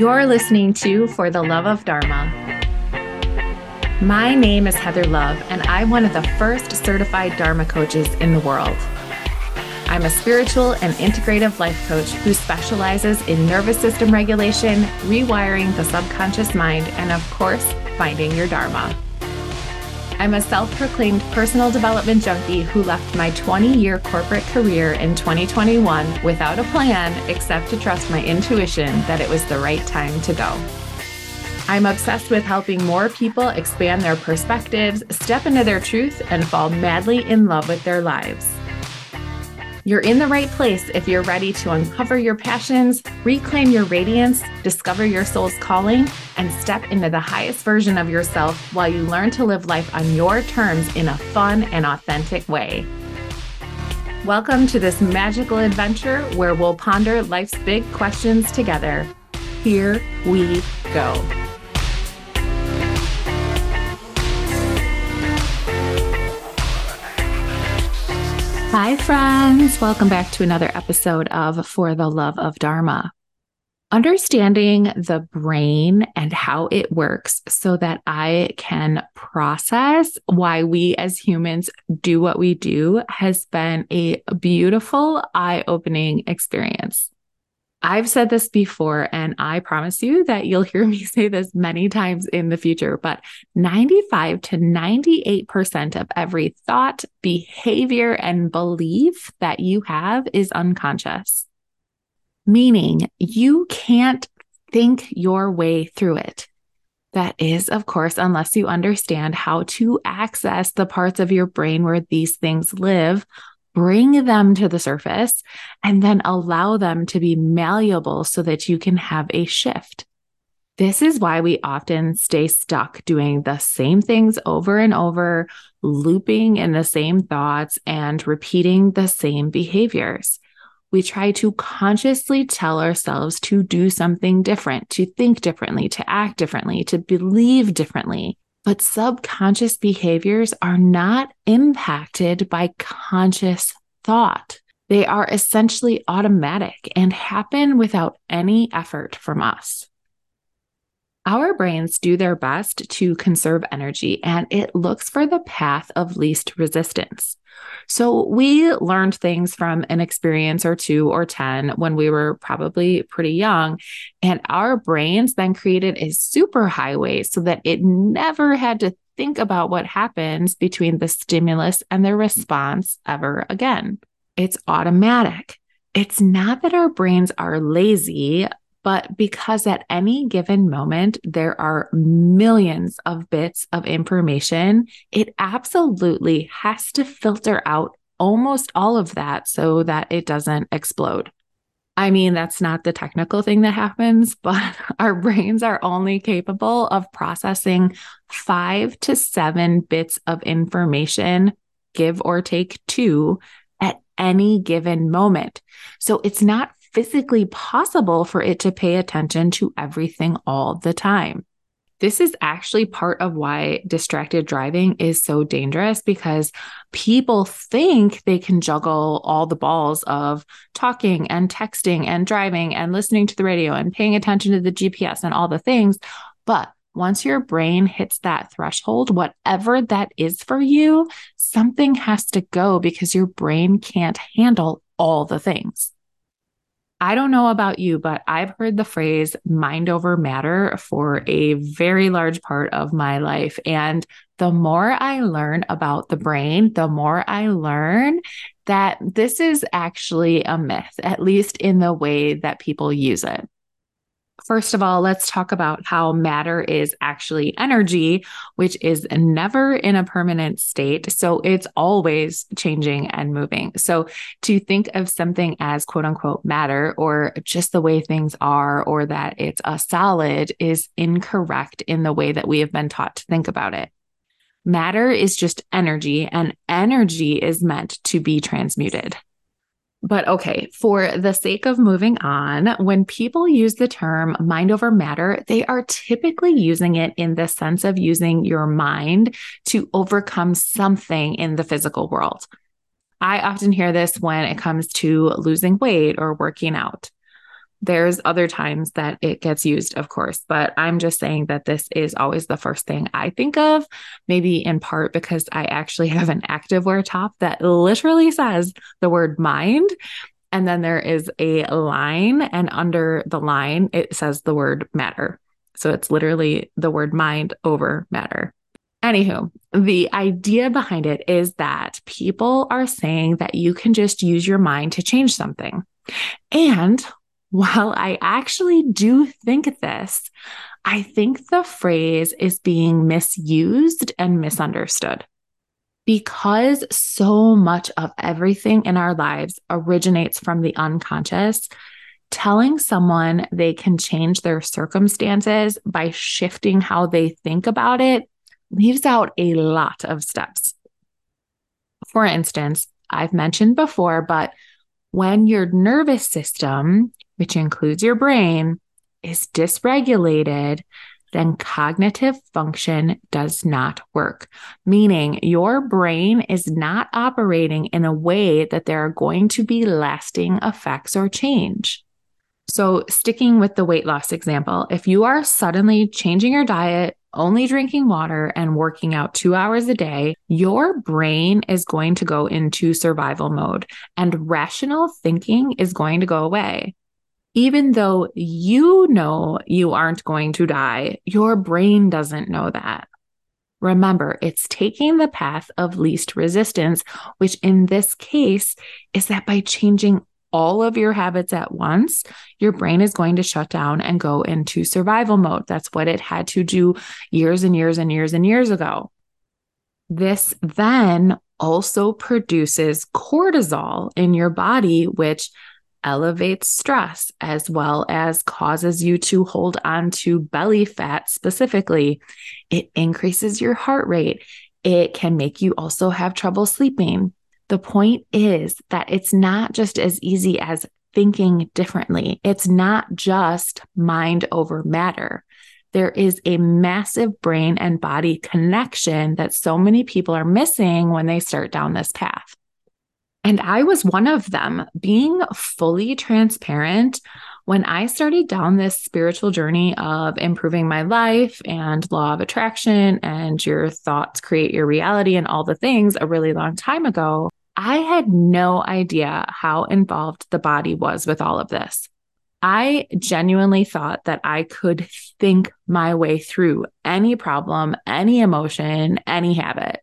You're listening to For the Love of Dharma. My name is Heather Love, and I'm one of the first certified Dharma coaches in the world. I'm a spiritual and integrative life coach who specializes in nervous system regulation, rewiring the subconscious mind, and of course, finding your Dharma. I'm a self proclaimed personal development junkie who left my 20 year corporate career in 2021 without a plan except to trust my intuition that it was the right time to go. I'm obsessed with helping more people expand their perspectives, step into their truth, and fall madly in love with their lives. You're in the right place if you're ready to uncover your passions, reclaim your radiance, discover your soul's calling, and step into the highest version of yourself while you learn to live life on your terms in a fun and authentic way. Welcome to this magical adventure where we'll ponder life's big questions together. Here we go. Hi, friends. Welcome back to another episode of For the Love of Dharma. Understanding the brain and how it works so that I can process why we as humans do what we do has been a beautiful, eye opening experience. I've said this before, and I promise you that you'll hear me say this many times in the future, but 95 to 98% of every thought, behavior, and belief that you have is unconscious, meaning you can't think your way through it. That is, of course, unless you understand how to access the parts of your brain where these things live bring them to the surface and then allow them to be malleable so that you can have a shift. This is why we often stay stuck doing the same things over and over, looping in the same thoughts and repeating the same behaviors. We try to consciously tell ourselves to do something different, to think differently, to act differently, to believe differently. But subconscious behaviors are not impacted by conscious thought. They are essentially automatic and happen without any effort from us. Our brains do their best to conserve energy and it looks for the path of least resistance. So we learned things from an experience or two or 10 when we were probably pretty young. And our brains then created a super highway so that it never had to think about what happens between the stimulus and the response ever again. It's automatic. It's not that our brains are lazy, but because at any given moment there are millions of bits of information, it absolutely has to filter out almost all of that so that it doesn't explode. I mean, that's not the technical thing that happens, but our brains are only capable of processing five to seven bits of information, give or take two, at any given moment. So it's not physically possible for it to pay attention to everything all the time. This is actually part of why distracted driving is so dangerous because people think they can juggle all the balls of talking and texting and driving and listening to the radio and paying attention to the GPS and all the things. But once your brain hits that threshold, whatever that is for you, something has to go because your brain can't handle all the things. I don't know about you, but I've heard the phrase mind over matter for a very large part of my life. And the more I learn about the brain, the more I learn that this is actually a myth, at least in the way that people use it. First of all, let's talk about how matter is actually energy, which is never in a permanent state. So it's always changing and moving. So to think of something as quote unquote matter or just the way things are, or that it's a solid is incorrect in the way that we have been taught to think about it. Matter is just energy, and energy is meant to be transmuted. But okay, for the sake of moving on, when people use the term mind over matter, they are typically using it in the sense of using your mind to overcome something in the physical world. I often hear this when it comes to losing weight or working out. There's other times that it gets used, of course, but I'm just saying that this is always the first thing I think of, maybe in part because I actually have an activewear top that literally says the word mind. And then there is a line, and under the line, it says the word matter. So it's literally the word mind over matter. Anywho, the idea behind it is that people are saying that you can just use your mind to change something. And while I actually do think this, I think the phrase is being misused and misunderstood. Because so much of everything in our lives originates from the unconscious, telling someone they can change their circumstances by shifting how they think about it leaves out a lot of steps. For instance, I've mentioned before, but when your nervous system, which includes your brain, is dysregulated, then cognitive function does not work, meaning your brain is not operating in a way that there are going to be lasting effects or change. So, sticking with the weight loss example, if you are suddenly changing your diet, only drinking water, and working out two hours a day, your brain is going to go into survival mode and rational thinking is going to go away. Even though you know you aren't going to die, your brain doesn't know that. Remember, it's taking the path of least resistance, which in this case is that by changing all of your habits at once, your brain is going to shut down and go into survival mode. That's what it had to do years and years and years and years ago. This then also produces cortisol in your body, which elevates stress as well as causes you to hold on to belly fat specifically. It increases your heart rate. It can make you also have trouble sleeping. The point is that it's not just as easy as thinking differently. It's not just mind over matter. There is a massive brain and body connection that so many people are missing when they start down this path. And I was one of them being fully transparent. When I started down this spiritual journey of improving my life and law of attraction and your thoughts create your reality and all the things a really long time ago, I had no idea how involved the body was with all of this. I genuinely thought that I could think my way through any problem, any emotion, any habit.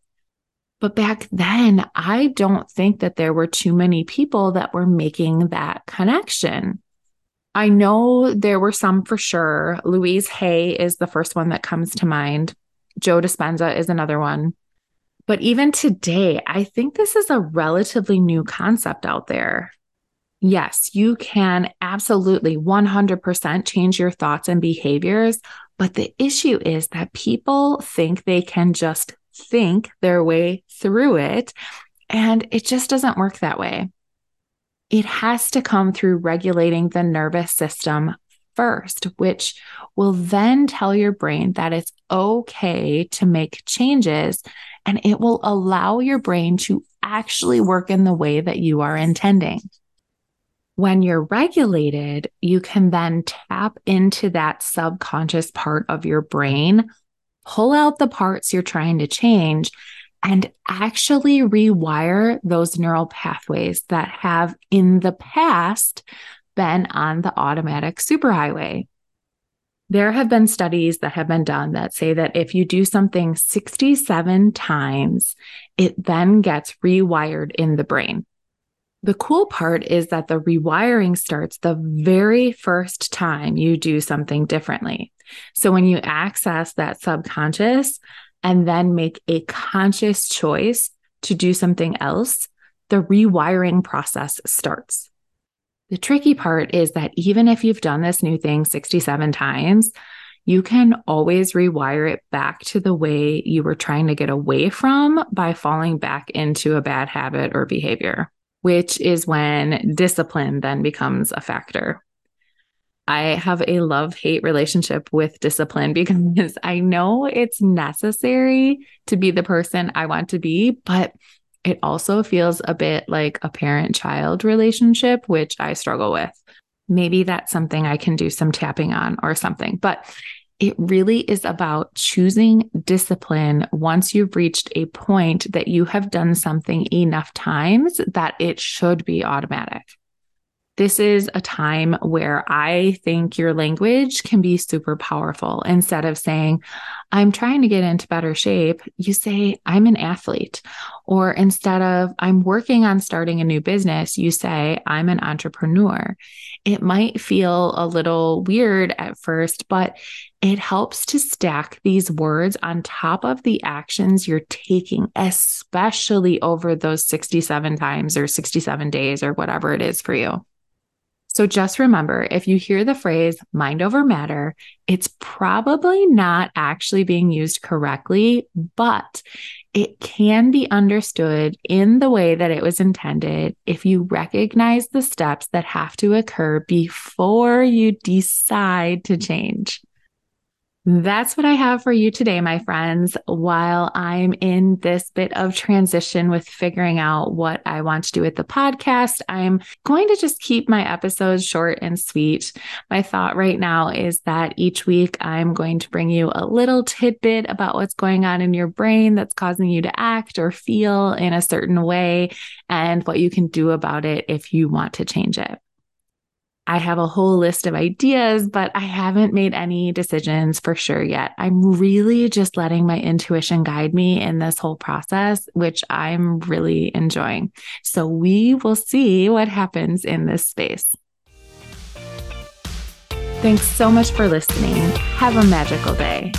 But back then, I don't think that there were too many people that were making that connection. I know there were some for sure. Louise Hay is the first one that comes to mind. Joe Dispenza is another one. But even today, I think this is a relatively new concept out there. Yes, you can absolutely 100% change your thoughts and behaviors. But the issue is that people think they can just think their way through it. And it just doesn't work that way. It has to come through regulating the nervous system first, which will then tell your brain that it's okay to make changes and it will allow your brain to actually work in the way that you are intending. When you're regulated, you can then tap into that subconscious part of your brain, pull out the parts you're trying to change, and actually rewire those neural pathways that have in the past been on the automatic superhighway. There have been studies that have been done that say that if you do something 67 times, it then gets rewired in the brain. The cool part is that the rewiring starts the very first time you do something differently. So when you access that subconscious and then make a conscious choice to do something else, the rewiring process starts. The tricky part is that even if you've done this new thing 67 times, you can always rewire it back to the way you were trying to get away from by falling back into a bad habit or behavior, which is when discipline then becomes a factor. I have a love hate relationship with discipline because I know it's necessary to be the person I want to be, but it also feels a bit like a parent child relationship, which I struggle with. maybe that's something I can do some tapping on or something. But it really is about choosing discipline once you've reached a point that you have done something enough times that it should be automatic. This is a time where I think your language can be super powerful. Instead of saying, I'm trying to get into better shape, you say, I'm an athlete. Or instead of, I'm working on starting a new business, you say, I'm an entrepreneur. It might feel a little weird at first, but it helps to stack these words on top of the actions you're taking, especially over those 67 times or 67 days or whatever it is for you. So just remember if you hear the phrase mind over matter, it's probably not actually being used correctly, but it can be understood in the way that it was intended if you recognize the steps that have to occur before you decide to change. That's what I have for you today, my friends. While I'm in this bit of transition with figuring out what I want to do with the podcast, I'm going to just keep my episodes short and sweet. My thought right now is that each week I'm going to bring you a little tidbit about what's going on in your brain that's causing you to act or feel in a certain way and what you can do about it if you want to change it. I have a whole list of ideas, but I haven't made any decisions for sure yet. I'm really just letting my intuition guide me in this whole process, which I'm really enjoying. So we will see what happens in this space. Thanks so much for listening. Have a magical day.